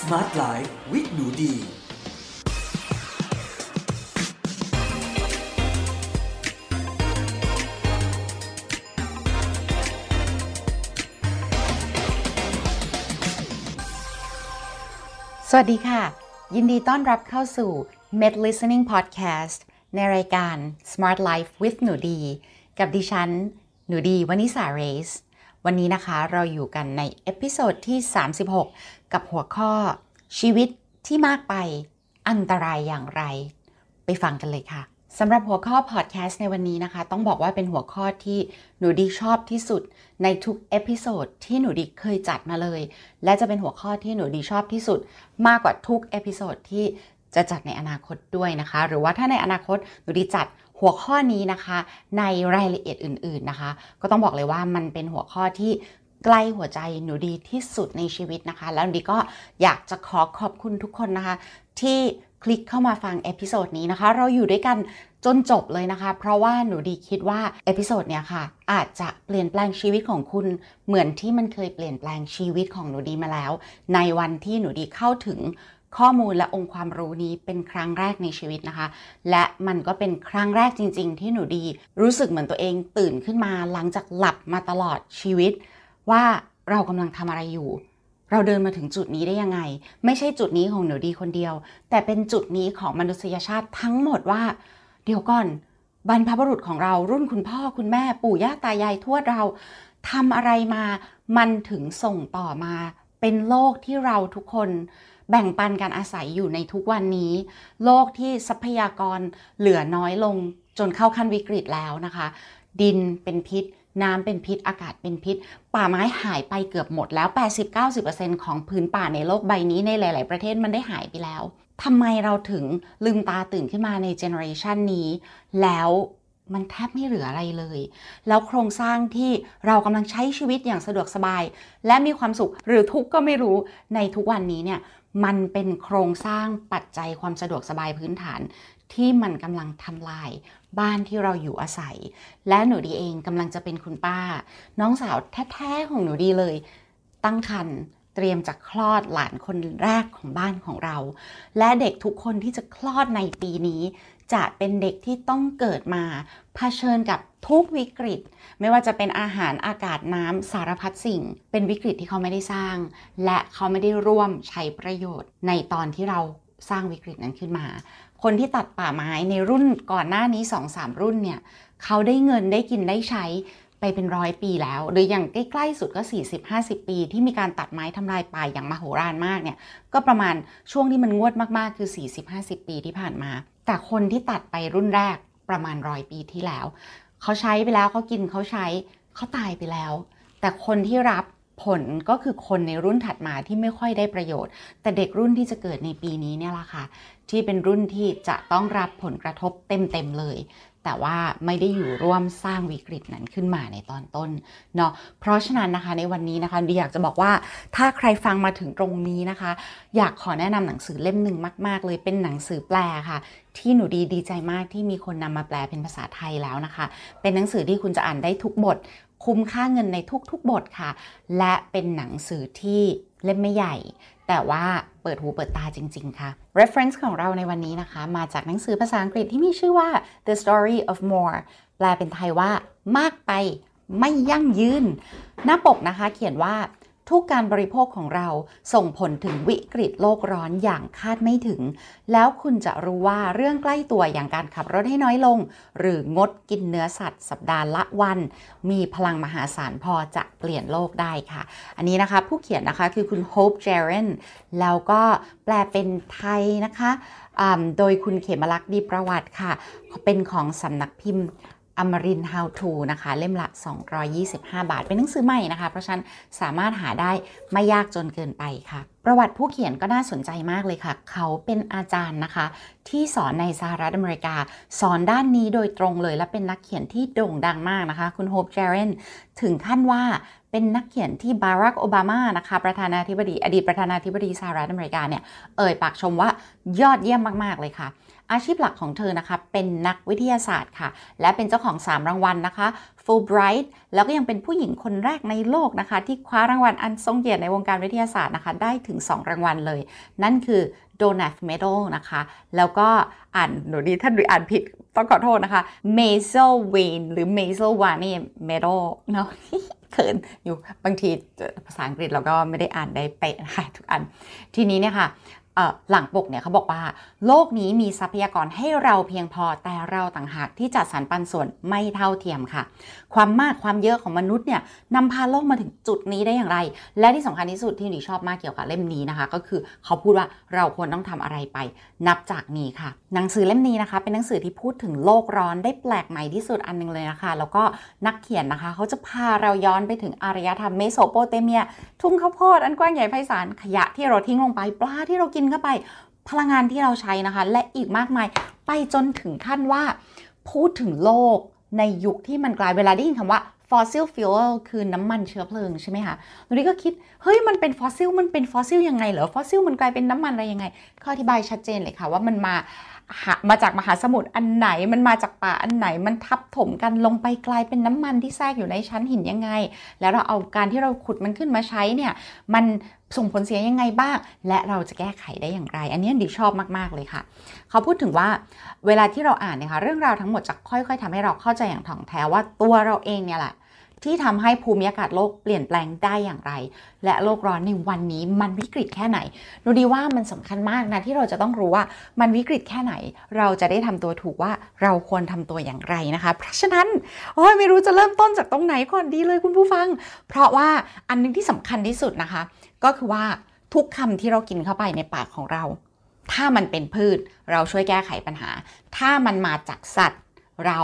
Smart Life with หนูดี สวัสดีค่ะ ยินดีต้อนรับเข้าสู่ Med Listening Podcast ในรายการ Smart Life with หนูดี กับดิฉัน หนูดีวันิสาเรส วันนี้นะคะเราอยู่กันใน episode ที่ 36 กับหัวข้อชีวิตที่มากไปอันตรายอย่างไร ไปฟังกันเลยค่ะสำหรับหัวข้อพอดแคสต์ในวันนี้นะคะ ต้องบอกว่าเป็นหัวข้อที่หนูดีชอบที่สุดในทุก episode ที่หนูดีเคยจัดมาเลย และจะเป็นหัวข้อที่หนูดีชอบที่สุด มากกว่าทุก episode ที่จะจัดในอนาคตด้วยนะคะ หรือว่าถ้าในอนาคตหนูดีจัดหัวข้อนี้นะคะ ในรายละเอียดอื่น ๆนะคะ ก็ต้องบอกเลยว่ามันเป็นหัวข้อที่ ใกล้หัวใจหนูดีที่สุดในชีวิตนะคะ แล้วหนูดีก็อยากจะขอขอบคุณทุกคนนะคะ ที่คลิกเข้ามาฟัง episode นี้นะคะ เราอยู่ด้วยกันจนจบเลยนะคะ เพราะว่าหนูดีคิดว่า episode เนี้ยค่ะ อาจจะเปลี่ยนแปลงชีวิตของคุณ เหมือนที่มันเคยเปลี่ยนแปลงชีวิตของหนูดีมาแล้ว ในวันที่หนูดีเข้าถึงข้อมูลและองค์ความรู้นี้เป็นครั้งแรกในชีวิตนะคะ และมันก็เป็นครั้งแรกจริง ๆ ที่หนูดี รู้สึกเหมือนตัวเองตื่นขึ้นมาหลังจากหลับมาตลอดชีวิต ว่าเรากำลังทำอะไรอยู่ เราเดินมาถึงจุดนี้ได้ยังไง ไม่ใช่จุดนี้ของหนูดีคนเดียว แต่เป็นจุดนี้ของมนุษยชาติทั้งหมดว่า เดี๋ยวก่อน บรรพบุรุษของเรารุ่นคุณพ่อคุณแม่ปู่ย่าตายายทวดเราทำอะไรมา มันถึงส่งต่อมา เป็นโลกที่เราทุกคนแบ่งปันการอาศัยอยู่ในทุกวันนี้ โลกที่ทรัพยากรเหลือน้อยลงจนเข้าขั้นวิกฤตแล้วนะคะ ดินเป็นพิษ น้ำเป็นพิษอากาศเป็นพิษ ป่าไม้หายไปเกือบหมดแล้ว 80-90%ของพื้นป่าในโลกใบนี้ในหลาย ๆ ประเทศมันได้หายไปแล้วทำไมเราถึงลืมตาตื่นขึ้นมาในเจเนอเรชันนี้ แล้วมันแทบไม่เหลืออะไรเลย แล้วโครงสร้างที่เรากำลังใช้ชีวิตอย่างสะดวกสบาย และมีความสุขหรือทุกข์ก็ไม่รู้ในทุกวันนี้เนี่ย มันเป็นโครงสร้างปัจจัยความสะดวกสบายพื้นฐาน ที่มันกำลังทำลายบ้านที่เราอยู่อาศัย และหนูดีเองกำลังจะเป็นคุณป้า น้องสาวแท้ๆของหนูดีเลย ตั้งครรภ์เตรียมจะคลอดหลานคนแรกของบ้านของเรา และเด็กทุกคนที่จะคลอดในปีนี้ จะเป็นเด็กที่ต้องเกิดมาเผชิญกับทุกวิกฤต ไม่ว่าจะเป็นอาหารอากาศน้ำสารพัดสิ่ง เป็นวิกฤตที่เขาไม่ได้สร้าง และเขาไม่ได้ร่วมใช้ประโยชน์ในตอนที่เราสร้างวิกฤตนั้นขึ้นมา คนที่ตัดป่าไม้ในรุ่นก่อนหน้านี้2-3รุ่นเนี่ย เขาได้เงินได้กินได้ใช้ ไปเป็นร้อยปีแล้ว หรืออย่างใกล้ๆสุดก็ 40-50 ปี ที่มีการตัดไม้ทำลายป่าอย่างมโหฬารมากเนี่ยก็ประมาณช่วงที่มันงวดมากๆ คือ 40-50 ปีที่ผ่านมา แต่คนที่ตัดไปรุ่นแรกประมาณร้อยปีที่แล้ว เขาใช้ไปแล้วเขากินเขาใช้เขาตายไปแล้ว แต่คนที่รับผลก็คือคนในรุ่นถัดมาที่ไม่ค่อยได้ประโยชน์ แต่เด็กรุ่นที่จะเกิดในปีนี้เนี่ยละค่ะที่เป็นรุ่นที่จะต้องรับผลกระทบเต็มๆเลย แต่ว่าไม่ได้อยู่ร่วมสร้างวิกฤตนั้นขึ้นมาในตอนต้นเนาะเพราะฉะนั้นนะคะในวันนี้นะคะดิอยากจะบอกว่าถ้าใครฟังมาถึงตรงนี้นะคะ อยากขอแนะนำหนังสือเล่มหนึ่งมาก ๆ เลยเป็นหนังสือแปลค่ะที่หนูดีดีใจมากที่มีคนนำมาแปลเป็นภาษาไทยแล้วนะคะ เป็นหนังสือที่คุณจะอ่านได้ทุกบท คุ้มค่าเงินในทุกๆบทค่ะ และเป็นหนังสือที่เล่มไม่ใหญ่ แต่ว่าเปิดหูเปิดตาจริง ๆ ค่ะ reference ของเราในวันนี้นะคะ มาจากหนังสือภาษาอังกฤษที่มีชื่อว่า The Story of More แปลเป็นไทยว่ามากไปไม่ยั่งยืน หน้าปกนะคะเขียนว่า ทุกการบริโภคของเราส่งผลถึงวิกฤตโลกร้อนอย่างคาดไม่ถึง แล้วคุณจะรู้ว่าเรื่องใกล้ตัวอย่างการขับรถให้น้อยลง หรืองดกินเนื้อสัตว์สัปดาห์ละวัน มีพลังมหาศาลพอจะเปลี่ยนโลกได้ค่ะ อันนี้นะคะผู้เขียนนะคะคือคุณ Hope Jaren แล้วก็แปลเป็นไทยนะคะ โดยคุณเขมลักษ์ดีประวัติค่ะ เป็นของสำนักพิมพ์ อมริน How to นะคะ เล่มละ 225 บาท เป็นหนังสือใหม่นะคะ เพราะฉะนั้นสามารถหาได้ไม่ยากจนเกินไปค่ะ ประวัติผู้เขียนก็น่าสนใจมากเลยค่ะ เขาเป็นอาจารย์นะคะ ที่สอนในสหรัฐอเมริกา สอนด้านนี้โดยตรงเลย และเป็นนักเขียนที่โด่งดังมากนะคะ คุณโฮปเจเรนถึงขั้นว่าเป็นนักเขียนที่บารักโอบามานะคะ ประธานาธิบดี อดีตประธานาธิบดีสหรัฐอเมริกาเนี่ยเอ่ยปากชมว่ายอดเยี่ยมมากๆเลยค่ะ อาชีพหลักของเธอนะคะ เป็นนักวิทยาศาสตร์ค่ะ และเป็นเจ้าของ 3 รางวัลนะคะ Fulbright แล้วก็ยังเป็นผู้หญิงคนแรกในโลกนะคะ ที่คว้ารางวัลอันทรงเกียรติในวงการวิทยาศาสตร์นะคะ ได้ถึง 2 รางวัลเลย นั่นคือ Donaf Medal นะคะ แล้วก็อ่านหนูดีท่านหรืออ่านผิดต้องขอโทษนะคะ Maisel w a n e หรือ Maisel w a n e Medal เนาะเขินอยู่บางทีภาษาอังกฤษเราก็ไม่ได้อ่านได้เป๊ะนะคะทุกอัน ทีนี้เนี่ยค่ะ หลังปกเนี่ยเขาบอกว่า โลกนี้มีทรัพยากรให้เราเพียงพอแต่เราต่างหากที่จัดสรรปันส่วนไม่เท่าเทียมค่ะ ความมากความเยอะของมนุษย์เนี่ยนำพาโลกมาถึงจุดนี้ได้อย่างไร และที่สำคัญที่สุดที่หนีชอบมากเกี่ยวกับเล่มนี้นะคะ ก็คือเขาพูดว่าเราควรต้องทำอะไรไป นับจากนี้ค่ะ หนังสือเล่มนี้นะคะ เป็นหนังสือที่พูดถึงโลกร้อนได้แปลกใหม่ที่สุดอันนึงเลยนะคะ แล้วก็นักเขียนนะคะ เขาจะพาเราย้อนไปถึงอารยธรรมเมโสโปเตเมีย ทุ่งข้าวโพดอันกว้างใหญ่ไพศาลขยะที่เราทิ้งลงไปปลาที่เรากินเข้าไปพลังงานที่เราใช้นะคะ และอีกมากมายไปจนถึงขั้นว่า พูดถึงโลกในยุคที่มันกลายเวลาได้ยินคำว่า fossil fuel คือน้ำมันเชื้อเพลิงใช่ไหมคะตรงนี้ก็คิด เฮ้ย มันเป็นฟอสซิล มันเป็นฟอสซิลยังไงเหรอ ฟอสซิลมันกลายเป็นน้ำมันอะไรยังไงเขาอธิบายชัดเจนเลยค่ะว่ามันมา มาจากมหาสมุทรอันไหนมันมาจากป่าอันไหนมันทับถมกันลงไปกลายเป็นน้ำมันที่แทรกอยู่ในชั้นหินยังไง แล้วเราเอาการที่เราขุดมันขึ้นมาใช้เนี่ยมันส่งผลเสียยังไงบ้าง และเราจะแก้ไขได้อย่างไร อันนี้ดีชอบมากๆเลยค่ะ เขาพูดถึงว่าเวลาที่เราอ่านเนี่ยค่ะเรื่องราวทั้งหมดจะค่อย ๆทำให้เราเข้าใจอย่างถ่องแท้ว่าตัวเราเองเนี่ยแหละ ที่ทำให้ภูมิอากาศโลกเปลี่ยนแปลงได้อย่างไร และโลกร้อนในวันนี้มันวิกฤตแค่ไหนดูดีว่ามันสำคัญมากนะที่เราจะต้องรู้ว่ามันวิกฤตแค่ไหน เราจะได้ทำตัวถูกว่าเราควรทำตัวอย่างไรนะคะ เพราะฉะนั้นโอ้ยไม่รู้จะเริ่มต้นจากตรงไหนก่อนดีเลยคุณผู้ฟัง เพราะว่าอันนึงที่สำคัญที่สุดนะคะ ก็คือว่าทุกคำที่เรากินเข้าไปในปากของเรา ถ้ามันเป็นพืช เราช่วยแก้ไขปัญหา ถ้ามันมาจากสัตว์ เรา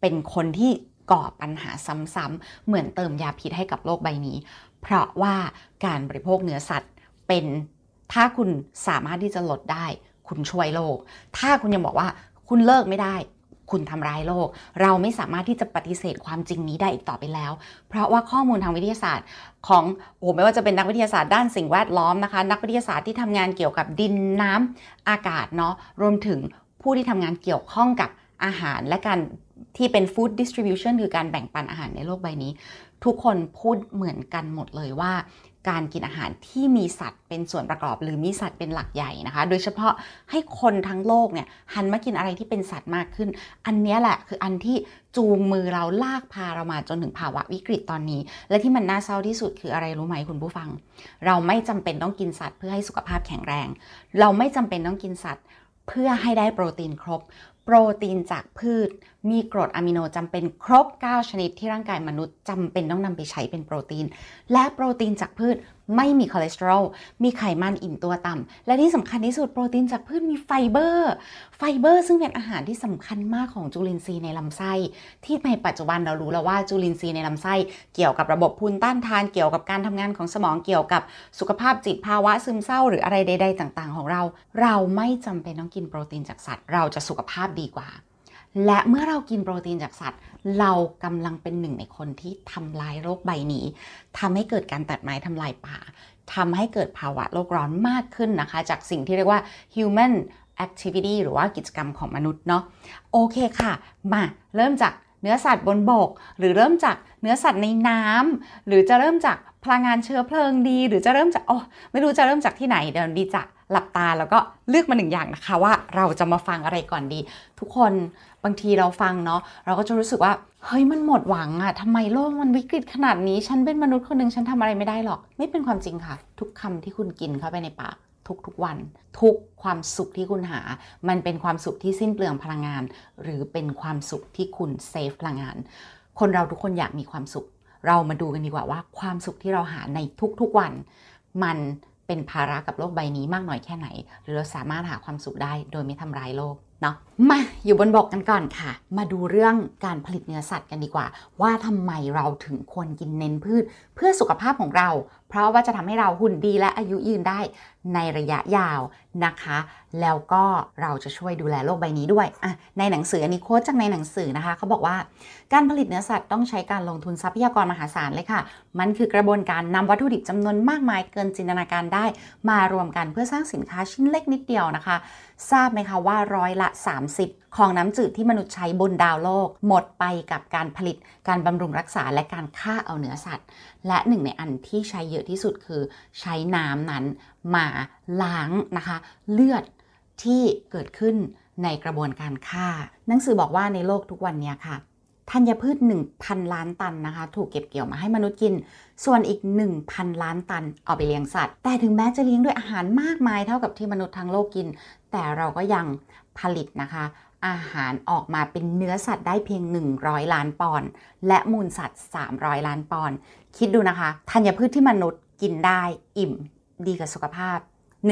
เป็นคนที่ ก่อปัญหาซ้ำๆเหมือนเติมยาพิษให้กับโลกใบนี้ เพราะว่าการบริโภคเนื้อสัตว์เป็นถ้าคุณสามารถที่จะลดได้ คุณช่วยโลก ถ้าคุณยังบอกว่าคุณเลิกไม่ได้ คุณทำร้ายโลก เราไม่สามารถที่จะปฏิเสธความจริงนี้ได้อีกต่อไปแล้ว เพราะว่าข้อมูลทางวิทยาศาสตร์ของโอ้ไม่ว่าจะเป็นนักวิทยาศาสตร์ด้านสิ่งแวดล้อมนะคะ นักวิทยาศาสตร์ที่ทำงานเกี่ยวกับดินน้ำอากาศเนาะรวมถึงผู้ที่ทำงานเกี่ยวข้องกับอาหารและการ ที่เป็น food distribution คือการแบ่งปันอาหารในโลกใบนี้ ทุกคนพูดเหมือนกันหมดเลยว่า การกินอาหารที่มีสัตว์เป็นส่วนประกอบ หรือมีสัตว์เป็นหลักใหญ่นะคะ โดยเฉพาะให้คนทั้งโลกเนี่ยหันมากินอะไรที่เป็นสัตว์มากขึ้น อันนี้แหละคืออันที่จูงมือเราลากพาเรามาจนถึงภาวะวิกฤตตอนนี้ และที่มันน่าเศร้าที่สุดคืออะไรรู้ไหมคุณผู้ฟัง เราไม่จำเป็นต้องกินสัตว์เพื่อให้สุขภาพแข็งแรง เราไม่จำเป็นต้องกินสัตว์เพื่อให้ได้โปรตีนครบ โปรตีนจากพืช มีกรดอะมิโนจำเป็นครบ 9 ชนิดที่ร่างกายมนุษย์จำเป็นต้องนำไปใช้เป็นโปรตีน และโปรตีนจากพืชไม่มีคอเลสเตอรอล มีไขมันอิ่มตัวต่ำ และที่สำคัญที่สุดโปรตีนจากพืชมีไฟเบอร์ ไฟเบอร์ซึ่งเป็นอาหารที่สำคัญมากของจุลินทรีย์ในลำไส้ ที่ในปัจจุบันเรารู้แล้วว่าจุลินทรีย์ในลำไส้ เกี่ยวกับระบบภูมิต้านทาน เกี่ยวกับการทำงานของสมอง เกี่ยวกับสุขภาพจิตภาวะซึมเศร้า หรืออะไรใด ๆ ต่าง ๆ ของเรา เราไม่จำเป็นต้องกินโปรตีนจากสัตว์ เราจะสุขภาพดีกว่า และเมื่อเรากินโปรตีนจากสัตว์ เรากำลังเป็นหนึ่งในคนที่ทำลายโลกใบนี้ทำให้เกิดการตัดไม้ทำลายป่าทำให้เกิดภาวะโลกร้อนมากขึ้นนะคะ จากสิ่งที่เรียกว่า human activity หรือว่ากิจกรรมของมนุษย์เนาะโอเคค่ะ มาเริ่มจากเนื้อสัตว์บนบก หรือเริ่มจากเนื้อสัตว์ในน้ำหรือจะเริ่มจาก พลังงานเชื้อเพลิงดี หรือจะเริ่มจากอ๋อไม่รู้จะเริ่มจากที่ไหนเดี๋ยวดีจะหลับตาแล้วก็เลือกมาหนึ่งอย่างนะคะ ว่าเราจะมาฟังอะไรก่อนดี ทุกคนบางทีเราฟังเนาะเราก็จะรู้สึกว่าเฮ้ยมันหมดหวังอะทำไมโลกมันวิกฤตขนาดนี้ ฉันเป็นมนุษย์คนหนึ่งฉันทำอะไรไม่ได้หรอก ไม่เป็นความจริงค่ะ ทุกคำที่คุณกินเข้าไปในปากทุกๆวัน ทุกความสุขที่คุณหา มันเป็นความสุขที่สิ้นเปลืองพลังงาน หรือเป็นความสุขที่คุณเซฟพลังงาน คนเราทุกคนอยากมีความสุข เรามาดูกันดีกว่าว่าความสุขที่เราหาในทุกๆวัน มันเป็นภาระกับโลกใบนี้มากน้อยแค่ไหน หรือเราสามารถหาความสุขได้โดยไม่ทำร้ายโลก เนาะมาอยู่บนบกกันก่อนค่ะ มาดูเรื่องการผลิตเนื้อสัตว์กันดีกว่า ว่าทำไมเราถึงควรกินเน้นพืช เพื่อสุขภาพของเรา เพราะว่าจะทำให้เราหุ่นดีและอายุยืนได้ในระยะยาวนะคะ แล้วก็เราจะช่วยดูแลโลกใบนี้ด้วยอะในหนังสืออันนี้โค้ดจากในหนังสือนะคะเขาบอกว่าการผลิตเนื้อสัตว์ต้องใช้การลงทุนทรัพยากรมหาศาลเลยค่ะ มันคือกระบวนการนำวัตถุดิบจำนวนมากมายเกินจินตนาการได้ มารวมกันเพื่อสร้างสินค้าชิ้นเล็กนิดเดียวนะคะ ทราบไหมคะว่าร้อยละ 30 ของน้ำจืดที่มนุษย์ใช้บนดาวโลก หมดไปกับการผลิต การบำรุงรักษาและการฆ่าเอาเนื้อสัตว์ และหนึ่งในอันที่ใช้เยอะที่สุดคือใช้น้ำนั้นมาล้างนะคะ เลือดที่เกิดขึ้นในกระบวนการฆ่า หนังสือบอกว่าในโลกทุกวันนี้ค่ะ ธัญพืช 1,000 ล้านตันนะคะ ถูกเก็บเกี่ยวมาให้มนุษย์กิน ส่วนอีก 1,000 ล้านตันเอาไปเลี้ยงสัตว์ แต่ถึงแม้จะเลี้ยงด้วยอาหารมากมายเท่ากับที่มนุษย์ทั้งโลกกิน แต่เราก็ยังผลิตนะคะ อาหารออกมาเป็นเนื้อสัตว์ได้เพียง 100 ล้านปอนด์และมูลสัตว์ 300 ล้านปอนด์คิดดูนะคะธัญพืชที่มนุษย์กินได้อิ่มดีกับสุขภาพ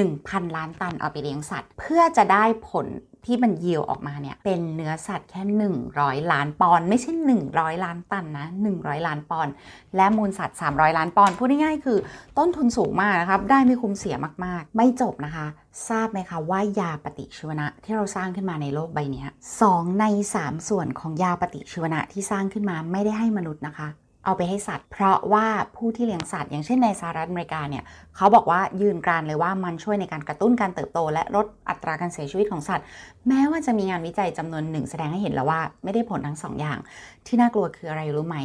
1,000 ล้านตันเอาไปเลี้ยงสัตว์ เพื่อจะได้ผล ที่มันยิวออกมาเนี่ยเป็นเนื้อสัตว์แค่ 100 ล้านปอนด์ไม่ใช่ 100 ล้านตันนะ 100 ล้านปอนด์และมูลสัตว์ 300 ล้านปอนด์พูดง่ายๆคือ ต้นทุนสูงมากนะครับ ได้ไม่คุ้มเสียมากๆ ไม่จบนะคะ ทราบไหมคะว่ายาปฏิชีวนะที่เราสร้างขึ้นมาในโลกใบนี้สองใน 3 ส่วนของยาปฏิชีวนะที่สร้างขึ้นมาไม่ได้ให้มนุษย์นะคะเอาไปให้สัตว์ เพราะว่าผู้ที่เลี้ยงสัตว์ อย่างเช่นในสหรัฐอเมริกาเนี่ย เขาบอกว่ายืนกรานเลยว่ามันช่วยในการกระตุ้นการเติบโต และลดอัตราการเสียชีวิตของสัตว์ แม้ว่าจะมีงานวิจัยจำนวนหนึ่งแสดงให้เห็นแล้วว่าไม่ได้ผลทั้งสองอย่าง ที่น่ากลัวคืออะไรรู้ไหม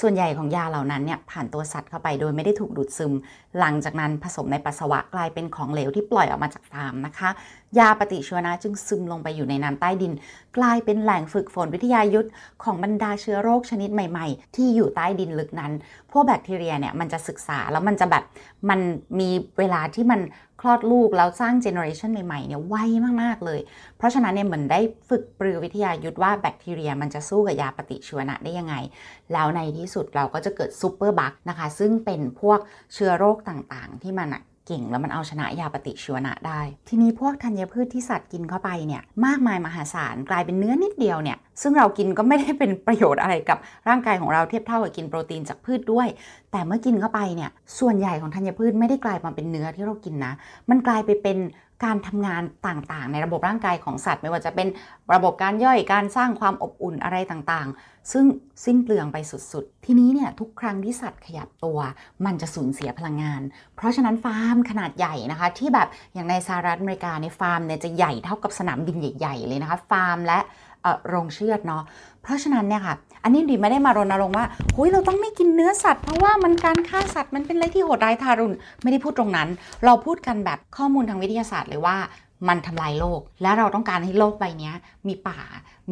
ส่วนใหญ่ของยาเหล่านั้นเนี่ยผ่านตัวสัตว์เข้าไปโดยไม่ได้ถูกดูดซึม หลังจากนั้นผสมในปัสสาวะกลายเป็นของเหลวที่ปล่อยออกมาจากฟาร์มนะคะ ยาปฏิชีวนะจึงซึมลงไปอยู่ในน้ำใต้ดิน กลายเป็นแหล่งฝึกฝนวิทยายุทธของบรรดาเชื้อโรคชนิดใหม่ ๆ ที่อยู่ใต้ดินลึกนั้น พวกแบคทีเรียเนี่ยมันจะศึกษาแล้วมันจะแบบมันมีเวลาที่มันคลอดลูกแล้วสร้างเจเนอเรชันใหม่ๆเนี่ยไวมากๆเลย เพราะฉะนั้นเนี่ยเหมือนได้ฝึกปรือวิทยายุทธว่าแบคทีเรีย มันจะสู้กับยาปฏิชีวนะได้ยังไง แล้วในที่สุดเราก็จะเกิดซูเปอร์บัคนะคะ ซึ่งเป็นพวกเชื้อโรคต่างๆ ที่มัน ก่ง แล้วมันเอาชนะยาปฏิชีวนะได้ ทีนี้พวกธัญพืชที่สัตว์กินเข้าไปเนี่ยมากมายมหาศาลกลายเป็นเนื้อนิดเดียวเนี่ยซึ่งเรากินก็ไม่ได้เป็นประโยชน์อะไรกับร่างกายของเราเทียบเท่ากับกินโปรตีนจากพืชด้วย แต่เมื่อกินเข้าไปเนี่ยส่วนใหญ่ของธัญพืชไม่ได้กลายมาเป็นเนื้อที่เรากินนะ มันกลายไปเป็น การทำงานต่างๆ ในระบบร่างกายของสัตว์ ไม่ว่าจะเป็นระบบการย่อยการสร้างความอบอุ่นอะไรต่างๆ ซึ่งสิ้นเปลืองไปสุดๆ ทีนี้เนี่ยทุกครั้งที่สัตว์ขยับตัว มันจะสูญเสียพลังงาน เพราะฉะนั้นฟาร์มขนาดใหญ่นะคะ ที่แบบอย่างในสหรัฐอเมริกาในฟาร์มเนี่ยจะใหญ่เท่ากับสนามบินใหญ่ ๆ เลยนะคะ ฟาร์มและ โรงเชือดเนาะเพราะฉะนั้นเนี่ยค่ะอันนี้ดีไม่ได้มารณรงค์ว่าเฮ้ยเราต้องไม่กินเนื้อสัตว์เพราะว่ามันการฆ่าสัตว์มันเป็นอะไรที่โหดร้ายทารุณไม่ได้พูดตรงนั้น เราพูดกันแบบข้อมูลทางวิทยาศาสตร์เลยว่ามันทำลายโลก และเราต้องการให้โลกใบนี้มีป่า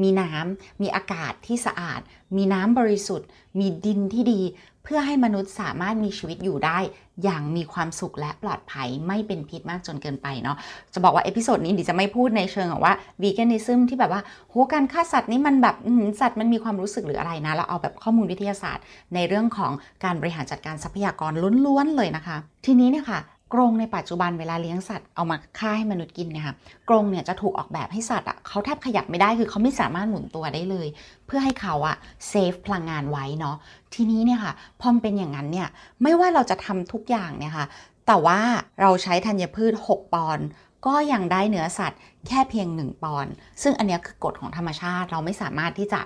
มีน้ำ มีอากาศที่สะอาด มีน้ำบริสุทธิ์ มีดินที่ดี เพื่อให้มนุษย์สามารถมีชีวิตอยู่ได้อย่างมีความสุขและปลอดภัยไม่เป็นพิษมากจนเกินไปเนาะจะบอกว่า episode นี้ดิจะไม่พูดในเชิงว่า veganism ที่แบบว่าโหการฆ่าสัตว์นี่มันแบบสัตว์มันมีความรู้สึกหรืออะไรนะเราเอาแบบข้อมูลวิทยาศาสตร์ ในเรื่องของการบริหารจัดการทรัพยากรล้วนๆเลยนะคะ ทีนี้เนี่ยค่ะ กรงในปัจจุบันเวลาเลี้ยงสัตว์เอามาฆ่าให้มนุษย์กินเนี่ยค่ะกรงเนี่ยจะถูกออกแบบให้สัตว์อะเขาแทบขยับไม่ได้คือเขาไม่สามารถหมุนตัวได้เลย เพื่อให้เขาอะเซฟพลังงานไว้เนาะทีนี้เนี่ยค่ะพอมเป็นอย่างนั้นเนี่ยไม่ว่าเราจะทำทุกอย่างเนี่ยค่ะแต่ว่าเราใช้ธัญพืช 6 ปอนด์ก็ยังได้เนื้อสัตว์แค่เพียง 1 ปอนด์ซึ่งอันนี้คือกฎของธรรมชาติเราไม่สามารถที่จะ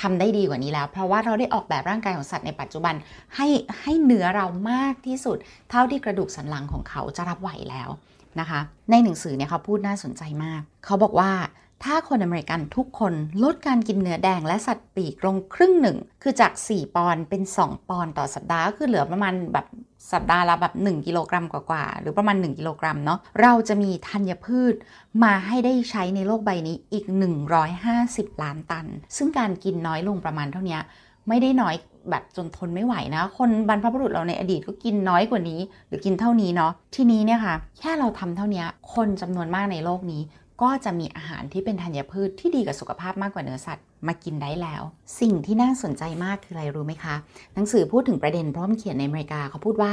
ทำได้ดีกว่านี้แล้ว เพราะว่าเราได้ออกแบบร่างกายของสัตว์ในปัจจุบัน ให้ให้เนื้อเรามากที่สุด เท่าที่กระดูกสันหลังของเขาจะรับไหวแล้วนะคะ ในหนังสือเนี่ยเขาพูดน่าสนใจมาก เขาบอกว่าถ้าคนอเมริกันทุกคนลดการกินเนื้อแดงและสัตว์ปีกลงครึ่งหนึ่ง คือจาก 4 ปอนด์เป็น 2 ปอนด์ต่อสัปดาห์ก็คือเหลือประมาณแบบ สัปดาห์ละแบบ 1 กิโลกรัมกว่าๆ หรือประมาณ 1 กิโลกรัมเนาะ เราจะมีธัญพืชมาให้ได้ใช้ในโลกใบนี้อีก 150 ล้านตัน ซึ่งการกินน้อยลงประมาณเท่านี้ไม่ได้น้อยแบบจนทนไม่ไหวนะ คนบรรพบุรุษเราในอดีตก็กินน้อยกว่านี้ หรือกินเท่านี้เนาะ ทีนี้เนี่ยค่ะ แค่เราทำเท่านี้คนจำนวนมากในโลกนี้ ก็จะมีอาหารที่เป็นธัญพืชที่ดีกับสุขภาพมากกว่าเนื้อสัตว์มากินได้แล้ว สิ่งที่น่าสนใจมากคืออะไรรู้ไหมคะ หนังสือพูดถึงประเด็นเพราะมันเขียนในอเมริกาเขาพูดว่า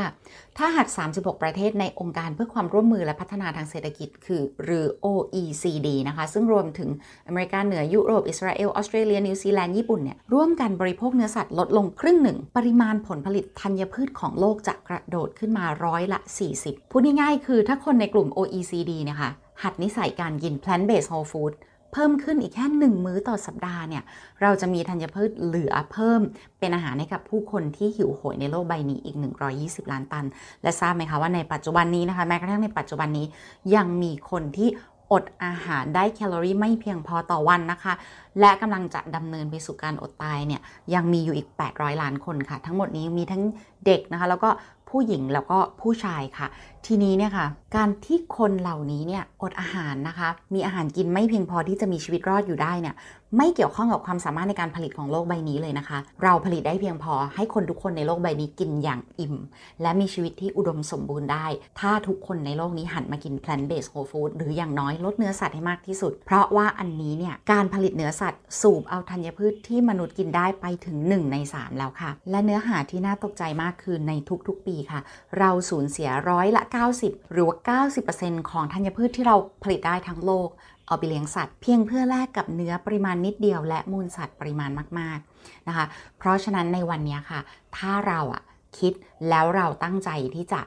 ถ้าหาก 36 ประเทศในองค์การเพื่อความร่วมมือและพัฒนาทางเศรษฐกิจ คือหรือ OECD นะคะ ซึ่งรวมถึงอเมริกาเหนือยุโรปอิสราเอลออสเตรเลียนิวซีแลนด์ญี่ปุ่นเนี่ยร่วมกันบริโภคเนื้อสัตว์ลดลงครึ่งหนึ่ง ปริมาณผลผลิตธัญพืชของโลกจะกระโดดขึ้นมาร้อยละ 40 พูดง่ายๆคือถ้าคนในกลุ่ม OECD นี่ยค่ะ หัดนิสัยการกิน plant based whole food เพิ่มขึ้นอีกแค่หนึ่งมื้อต่อสัปดาห์เนี่ย เราจะมีธัญพืชเหลือเพิ่มเป็นอาหารให้กับผู้คนที่หิวโหยในโลกใบนี้อีก 120 ล้านตัน และทราบไหมคะว่าในปัจจุบันนี้นะคะ แม้กระทั่งในปัจจุบันนี้ยังมีคนที่อดอาหารได้แคลอรี่ไม่เพียงพอต่อวันนะคะ และกำลังจะดำเนินไปสู่การอดตายเนี่ยยังมีอยู่อีก 800 ล้านคนค่ะ ทั้งหมดนี้มีทั้งเด็กนะคะ แล้วก็ผู้หญิงแล้วก็ผู้ชายค่ะ ทีนี้เนี่ยค่ะการที่คนเหล่านี้เนี่ยอดอาหารนะคะ มีอาหารกินไม่เพียงพอที่จะมีชีวิตรอดอยู่ได้เนี่ยไม่เกี่ยวข้องกับความสามารถในการผลิตของโลกใบนี้เลยนะคะ เราผลิตได้เพียงพอให้คนทุกคนในโลกใบนี้กินอย่างอิ่ม และมีชีวิตที่อุดมสมบูรณ์ได้ ถ้าทุกคนในโลกนี้หันมากิน plant based whole food หรืออย่างน้อยลดเนื้อสัตว์ให้มากที่สุด เพราะว่าอันนี้เนี่ยการผลิตเนื้อสัตว์สูบเอาธัญพืชที่มนุษย์กินได้ไปถึง 1 ใน 3 แล้วค่ะ และเนื้อหาที่น่าตกใจมากคือในทุกๆปีค่ะ เราสูญเสียร้อยละ90 หรือว่า 90%ของธัญพืชที่เราผลิตได้ทั้งโลก เอาไปเลี้ยงสัตว์เพียงเพื่อแลกกับเนื้อปริมาณนิดเดียว และมูลสัตว์ปริมาณมากๆนะคะ เพราะฉะนั้นในวันนี้ค่ะ ถ้าเราอะคิดแล้วเราตั้งใจที่จะ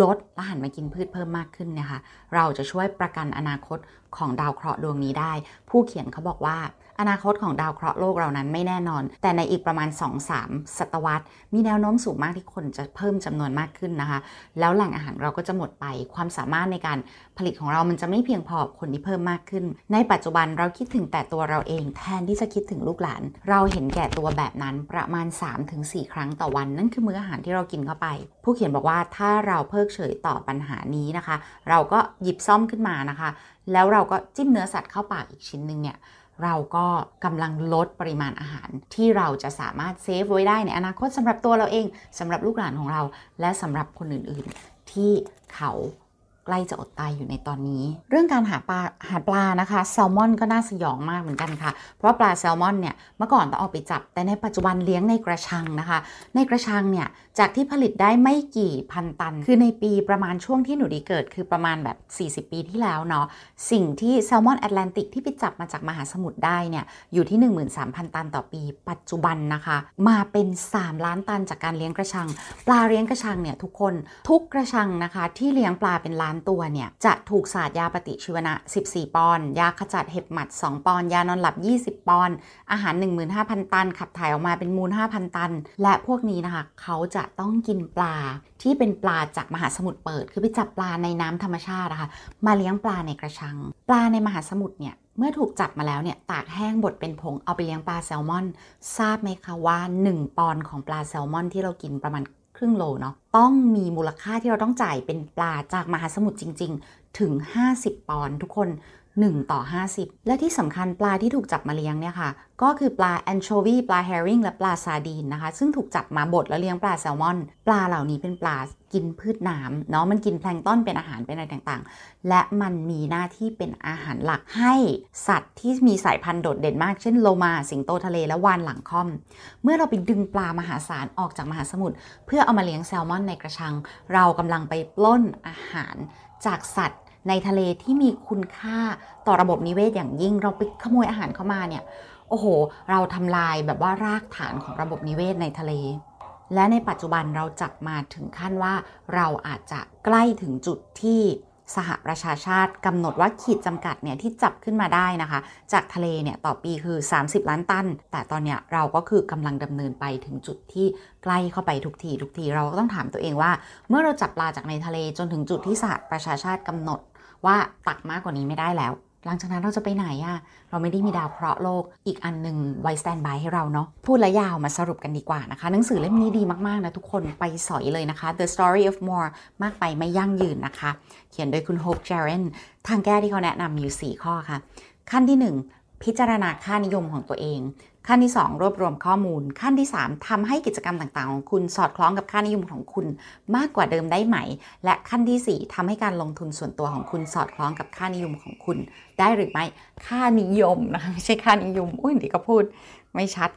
ลดและหันมากินพืชเพิ่มมากขึ้นนะคะ เราจะช่วยประกันอนาคตของดาวเคราะห์ดวงนี้ได้ ผู้เขียนเขาบอกว่า อนาคตของดาวเคราะห์โลกเรานั้นไม่แน่นอน แต่ในอีกประมาณ 2-3 ศตวรรษ มีแนวโน้มสูงมากที่คนจะเพิ่มจำนวนมากขึ้นนะคะ แล้วแหล่งอาหารเราก็จะหมดไป ความสามารถในการผลิตของเรามันจะไม่เพียงพอคนที่เพิ่มมากขึ้น ในปัจจุบันเราคิดถึงแต่ตัวเราเอง แทนที่จะคิดถึงลูกหลาน เราเห็นแก่ตัวแบบนั้นประมาณ 3-4 ครั้งต่อวัน นั่นคือมื้ออาหารที่เรากินเข้าไป ผู้เขียนบอกว่าถ้าเราเพิกเฉยต่อปัญหานี้นะคะ เราก็หยิบซ่อมขึ้นมานะคะ แล้วเราก็จิ้มเนื้อสัตว์เข้าปากอีกชิ้นหนึ่งเนี่ย เราก็กำลังลดปริมาณอาหารที่เราจะสามารถเซฟไว้ได้ในอนาคตสำหรับตัวเราเองสำหรับลูกหลานของเรา และสำหรับคนอื่นๆ ที่เขาใกล้จะอดตายอยู่ในตอนนี้ เรื่องการหาปลาหาปลานะคะแซลมอนก็น่าสยองมากเหมือนกันค่ะ เพราะปลาแซลมอนเนี่ยเมื่อก่อนต้องออกไปจับ แต่ในปัจจุบันเลี้ยงในกระชังนะคะ ในกระชังเนี่ย จากที่ผลิตได้ไม่กี่พันตัน คือในปีประมาณช่วงที่หนูดีเกิด คือประมาณแบบ 40 ปีที่แล้วเนาะ สิ่งที่แซลมอนแอตแลนติกที่ไปจับมาจากมหาสมุทรได้เนี่ย อยู่ที่ 13,000 ตันต่อปี ปัจจุบันนะคะ มาเป็น 3 ล้านตันจากการเลี้ยงกระชัง ปลาเลี้ยงกระชังเนี่ยทุกคน ทุกกระชังนะคะ ที่เลี้ยงปลาเป็นล้านตัวเนี่ย จะถูกสาดยาปฏิชีวนะ 14 ปอนด์ ยาขจัดเห็บหมัด 2 ปอนด์ ยานอนหลับ 20 ปอนด์ อาหาร 15,000 ตัน ขับถ่ายออกมาเป็นมูล 5,000 ตัน และพวกนี้นะคะ เขาจะต้องกินปลาที่เป็นปลาจากมหาสมุทรเปิด คือไปจับปลาในน้ำธรรมชาตินะคะมาเลี้ยงปลาในกระชัง ปลาในมหาสมุทรเนี่ยเมื่อถูกจับมาแล้วเนี่ยตากแห้งบดเป็นผงเอาไปเลี้ยงปลาแซลมอน ทราบไหมคะว่า 1 ปอนด์ของปลาแซลมอนที่เรากินประมาณครึ่งโลเนาะต้องมีมูลค่าที่เราต้องจ่ายเป็นปลาจากมหาสมุทรจริง ถึง 50 ปอนด์ทุกคน 1 ต่อ 50 และที่สำคัญปลาที่ถูกจับมาเลี้ยงเนี่ยค่ะ ก็คือปลาแอนโชวีปลาแฮริงและปลาซาดีนนะคะ ซึ่งถูกจับมาบดแล้วเลี้ยงปลาแซลมอน ปลาเหล่านี้เป็นปลากินพืชน้ำเนาะมันกินแพลงต้นเป็นอาหารเป็นอะไรต่างๆ และมันมีหน้าที่เป็นอาหารหลักให้สัตว์ที่มีสายพันธุ์โดดเด่นมาก เช่นโลมาสิงโตทะเลและวานหลังค่อม เมื่อเราไปดึงปลามหาศาลออกจากมหาสมุทรเพื่อเอามาเลี้ยงแซลมอนในกระชัง เรากำลังไปปล้นอาหารจากสัตว์ ในทะเลที่มีคุณค่าต่อระบบนิเวศอย่างยิ่ง เราไปขโมยอาหารเข้ามาเนี่ย โอ้โห เราทำลายแบบว่ารากฐานของระบบนิเวศในทะเล และในปัจจุบันเราจับมาถึงขั้นว่า เราอาจจะใกล้ถึงจุดที่สหประชาชาติกำหนดว่าขีดจำกัดเนี่ยที่จับขึ้นมาได้นะคะ จากทะเลเนี่ยต่อปีคือ 30 ล้านตัน แต่ตอนเนี้ยเราก็คือกำลังดำเนินไปถึงจุดที่ใกล้เข้าไปทุกทีทุกทีเราก็ต้องถามตัวเองว่า เมื่อเราจับปลาจากในทะเลจนถึงจุดที่สหประชาชาติกำหนด ว่าตักมากกว่านี้ไม่ได้แล้ว หลังจากนั้นเราจะไปไหนอะเราไม่ได้มีดาวเคราะห์โลกอีกอันหนึ่งไว้สแตนบายให้เราเนาะพูดและยาวมาสรุปกันดีกว่านะคะ หนังสือเล่มนี้ดีมากๆนะทุกคนไปสอยเลยนะคะ The Story of More มากไปไม่ยั่งยืนนะคะ เขียนโดยคุณ Hope Jaren ทางแก้ที่เขาแนะนำอยู่ 4 ข้อค่ะ ขั้นที่ 1 พิจารณาค่านิยมของตัวเอง ขั้นที่ 2 รวบรวมข้อมูล ขั้นที่ 3ทำให้กิจกรรมต่างๆ ของคุณสอดคล้องกับค่านิยมของคุณมากกว่าเดิมได้ไหม และขั้นที่ 4ทำให้การลงทุนส่วนตัวของคุณสอดคล้องกับค่านิยมของคุณ ได้หรือไม่ ค่านิยมนะไม่ใช่ค่านิยม อุ้ยเดี๋ยวก็พูดไม่ชัด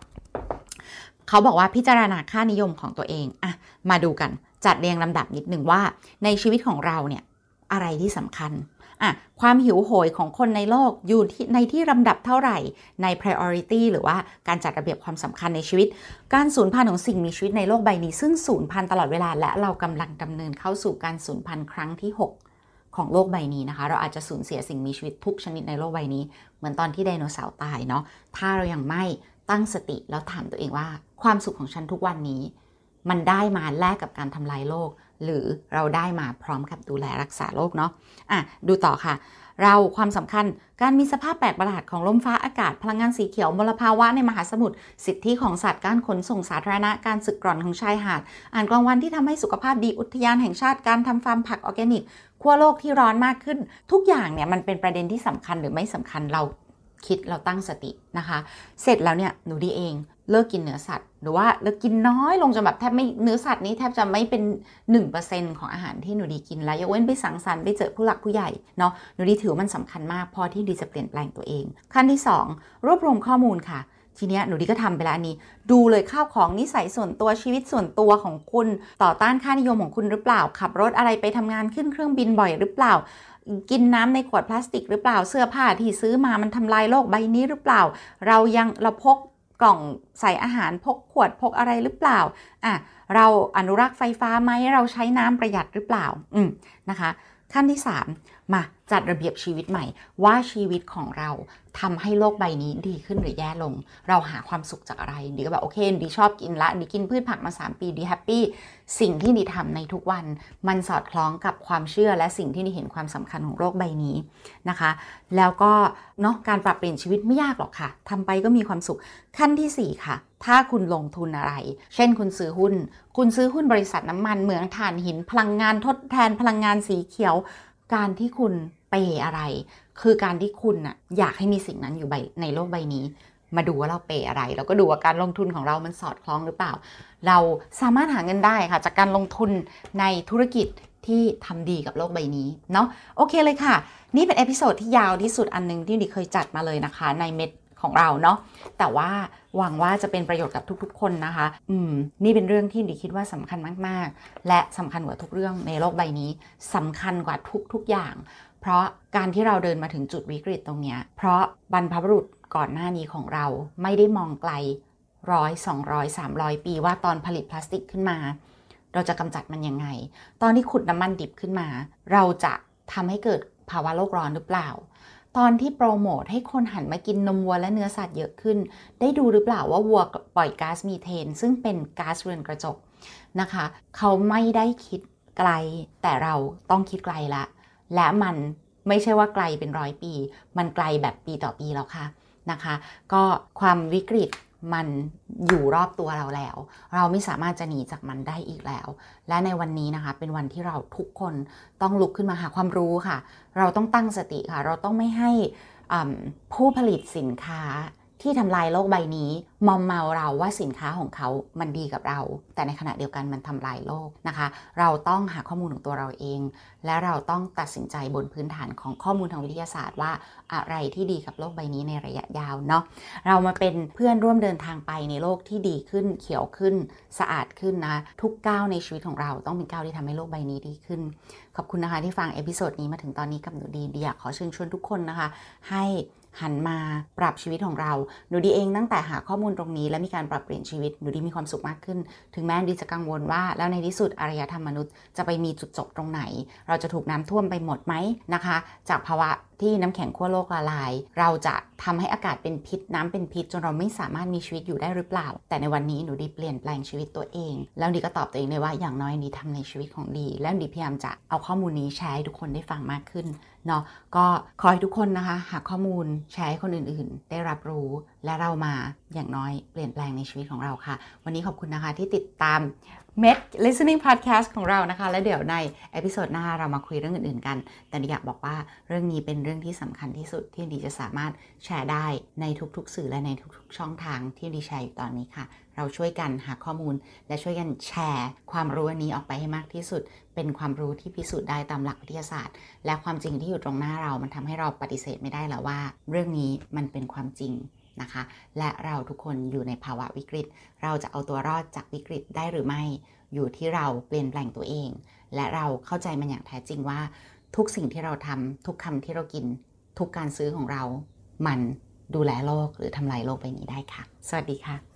เขาบอกว่าพิจารณาค่านิยมของตัวเองอะมาดูกันจัดเรียงลำดับนิดหนึ่งว่า ในชีวิตของเราเนี่ยอะไรที่สำคัญ อะความหิวโหยของคนในโลกอยู่ที่ในที่ลำดับเท่าไหร่ใน priority หรือว่าการจัดระเบียบความสำคัญในชีวิต การสูญพันธุ์ของสิ่งมีชีวิตในโลกใบนี้ ซึ่งสูญพันธุ์ตลอดเวลาและเรากำลังดำเนินเข้าสู่การสูญพันธุ์ครั้งที่ 6 ของโลกใบนี้นะคะ เราอาจจะสูญเสียสิ่งมีชีวิตทุกชนิดในโลกใบนี้ เหมือนตอนที่ไดโนเสาร์ตายเนาะถ้าเรายังไม่ตั้งสติแล้วถามตัวเองว่า ความสุขของฉันทุกวันนี้ มันได้มาแลกกับการทำลายโลก หรือเราได้มาพร้อมกับดูแลรักษาโลกเนาะอะดูต่อค่ะ เราความสำคัญการมีสภาพแปลกประหลาดของลมฟ้าอากาศ พลังงานสีเขียวมลภาวะในมหาสมุทรสิทธิของสัตว์การขนส่งสาธารณะการสึกกร่อนของชายหาด อ่านกลางวันที่ทำให้สุขภาพดีอุทยานแห่งชาติการทำฟาร์มผักออร์แกนิกขั้วโลกที่ร้อนมากขึ้น ทุกอย่างเนี่ยมันเป็นประเด็นที่สำคัญหรือไม่สำคัญเราคิดเราตั้งสตินะคะ เสร็จแล้วเนี่ยหนูดีเอง เลิกกินเนื้อสัตว์ หรือว่าเลิกกินน้อยลงจนแบบแทบไม่เนื้อสัตว์นี้แทบจะไม่เป็น 1%ของอาหารที่หนูดีกินแล้วยกเว้นไปสังสรรค์ไปเจอผู้หลักผู้ใหญ่เนาะหนูดีถือมันสำคัญมากพอที่ดีจะเปลี่ยนแปลงตัวเอง ขั้นที่ 2 รวบรวมข้อมูลค่ะทีเนี้ยหนูดีก็ทำไปแล้วอันนี้ ดูเลยข้าวของนิสัยส่วนตัวชีวิตส่วนตัวของคุณ ต่อต้านค่านิยมของคุณหรือเปล่า ขับรถอะไรไปทำงานขึ้นเครื่องบินบ่อยหรือเปล่า กินน้ำในขวดพลาสติกหรือเปล่าเสื้อผ้าที่ซื้อมามันทำลายโลกใบนี้หรือเปล่า เรายังเราพก กล่องใส่อาหารพกขวดพกอะไรหรือเปล่าอะเราอนุรักษ์ไฟฟ้าไหมเราใช้น้ำประหยัดหรือเปล่าอืมนะคะ ขั้นที่ 3 มาจัดระเบียบชีวิตใหม่ ว่าชีวิตของเราทำให้โลกใบนี้ดีขึ้นหรือแย่ลง เราหาความสุขจากอะไรดีก็แบบโอเคดีชอบกินละดีกินพืชผักมา 3 ปีดี happy สิ่งที่ดีทำในทุกวัน มันสอดคล้องกับความเชื่อและสิ่งที่ดีเห็นความสำคัญของโลกใบนี้นะคะ แล้วก็เนาะการปรับเปลี่ยนชีวิตไม่ยากหรอกค่ะทำไปก็มีความสุขขั้นทีสี่ 4 ค่ะ ถ้าคุณลงทุนอะไร เช่นคุณซื้อหุ้น คุณซื้อหุ้นบริษัทน้ำมันเหมืองถ่านหินพลังงานทดแทนพลังงานสีเขียว การที่คุณเปอะไร คือการที่คุณอะอยากให้มีสิ่งนั้นอยู่ในโลกใบนี้ มาดูว่าเราเปอะไร แล้วก็ดูว่าการลงทุนของเรามันสอดคล้องหรือเปล่า เราสามารถหาเงินได้ค่ะ จากการลงทุนในธุรกิจที่ทำดีกับโลกใบนี้เนาะโอเคเลยค่ะ นี่เป็น episode ที่ยาวที่สุดอันนึงที่ดิเคยจัดมาเลยนะคะ ใน Med ของเราเนาะแต่ว่าหวังว่าจะเป็นประโยชน์กับทุก ๆ คนนะคะ อืม นี่เป็นเรื่องที่ดิคิดว่าสำคัญมาก ๆ และสำคัญกว่าทุกเรื่องในโลกใบนี้สำคัญกว่าทุก ๆ อย่าง เพราะการที่เราเดินมาถึงจุดวิกฤตตรงเนี้ย เพราะบรรพบุรุษก่อนหน้านี้ของเราไม่ได้มองไกลร้อยสองร้อยสามร้อยปีว่าตอนผลิตพลาสติกขึ้นมา เราจะกำจัดมันยังไง ตอนที่ขุดน้ำมันดิบขึ้นมา เราจะทำให้เกิดภาวะโลกร้อนหรือเปล่า ตอนที่โปรโมทให้คนหันมากินนมวัวและเนื้อสัตว์เยอะขึ้น ได้ดูหรือเปล่าว่าวัวปล่อยก๊าซมีเทน ซึ่งเป็นก๊าซเรือนกระจกนะคะ เขาไม่ได้คิดไกล แต่เราต้องคิดไกลละ และมันไม่ใช่ว่าไกลเป็นร้อยปี มันไกลแบบปีต่อปีแล้วค่ะนะคะ ก็ความวิกฤต มันอยู่รอบตัวเราแล้ว เราไม่สามารถจะหนีจากมันได้อีกแล้ว และในวันนี้นะคะ เป็นวันที่เราทุกคนต้องลุกขึ้นมาหาความรู้ค่ะ เราต้องตั้งสติค่ะ เราต้องไม่ให้ผู้ผลิตสินค้า ที่ทำลายโลกใบนี้มอมเมาเราว่าสินค้าของเขามันดีกับเรา แต่ในขณะเดียวกันมันทำลายโลกนะคะ เราต้องหาข้อมูลของตัวเราเอง และเราต้องตัดสินใจบนพื้นฐานของข้อมูลทางวิทยาศาสตร์ว่าอะไรที่ดีกับโลกใบนี้ในระยะยาวเนาะเรามาเป็นเพื่อนร่วมเดินทางไปในโลกที่ดีขึ้น เขียวขึ้น สะอาดขึ้นนะทุกก้าวในชีวิตของเราต้องเป็นก้าวที่ทำให้โลกใบนี้ดีขึ้น ขอบคุณนะคะที่ฟัง episode นี้มาถึงตอนนี้กับหนูดีเดียขอเชิญชวนทุกคนนะคะ ให้ หันมาปรับชีวิตของเราหนูดีเองตั้งแต่หาข้อมูลตรงนี้ และมีการปรับเปลี่ยนชีวิตหนูดีมีความสุขมากขึ้น ถึงแม้ดีจะกังวลว่า แล้วในที่สุดอารยธรรมมนุษย์จะไปมีจุดจบตรงไหน เราจะถูกน้ำท่วมไปหมดไหมนะคะ จากภาวะที่น้ำแข็งขั้วโลกละลาย เราจะทำให้อากาศเป็นพิษน้ำเป็นพิษ จนเราไม่สามารถมีชีวิตอยู่ได้หรือเปล่า แต่ในวันนี้หนูดีเปลี่ยนแปลงชีวิตตัวเอง แล้วดีก็ตอบตัวเองเลยว่าอย่างน้อยดีทำในชีวิตของดี แล้วดีพยายามจะเอาข้อมูลนี้แชร์ให้ทุกคนได้ฟังมากขึ้น เนาะก็ขอให้ทุกคนนะคะหาข้อมูลแชร์ให้คนอื่นๆ ได้รับรู้และเรามา อย่างน้อยเปลี่ยนแปลงในชีวิตของเราค่ะ วันนี้ขอบคุณนะคะที่ติดตาม Med Listening Podcast ของเรานะคะ และเดี๋ยวใน episode หน้าเรามาคุยเรื่องอื่นๆกัน แต่ดีอยากบอกว่าเรื่องนี้เป็นเรื่องที่สำคัญที่สุดที่ดีจะสามารถแชร์ได้ในทุกๆ สื่อและในทุกๆ ช่องทางที่ดีแชร์อยู่ตอนนี้ค่ะ เราช่วยกันหาข้อมูล และช่วยกันแชร์ ความรู้อันนี้ออกไปให้มากที่สุด เป็นความรู้ที่พิสูจน์ได้ตามหลักวิทยาศาสตร์ และความจริงที่อยู่ตรงหน้าเรา มันทำให้เราปฏิเสธไม่ได้แล้วว่า เรื่องนี้มันเป็นความจริง นะคะ และเราทุกคนอยู่ในภาวะวิกฤต เราจะเอาตัวรอดจากวิกฤตได้หรือไม่ อยู่ที่เราเปลี่ยนแปลงตัวเอง และเราเข้าใจมันอย่างแท้จริงว่า ทุกสิ่งที่เราทำทุกคำที่เรากิน ทุกการซื้อของเรา มันดูแลโลกหรือทำลายโลกไปนี้ได้ค่ะ สวัสดีค่ะ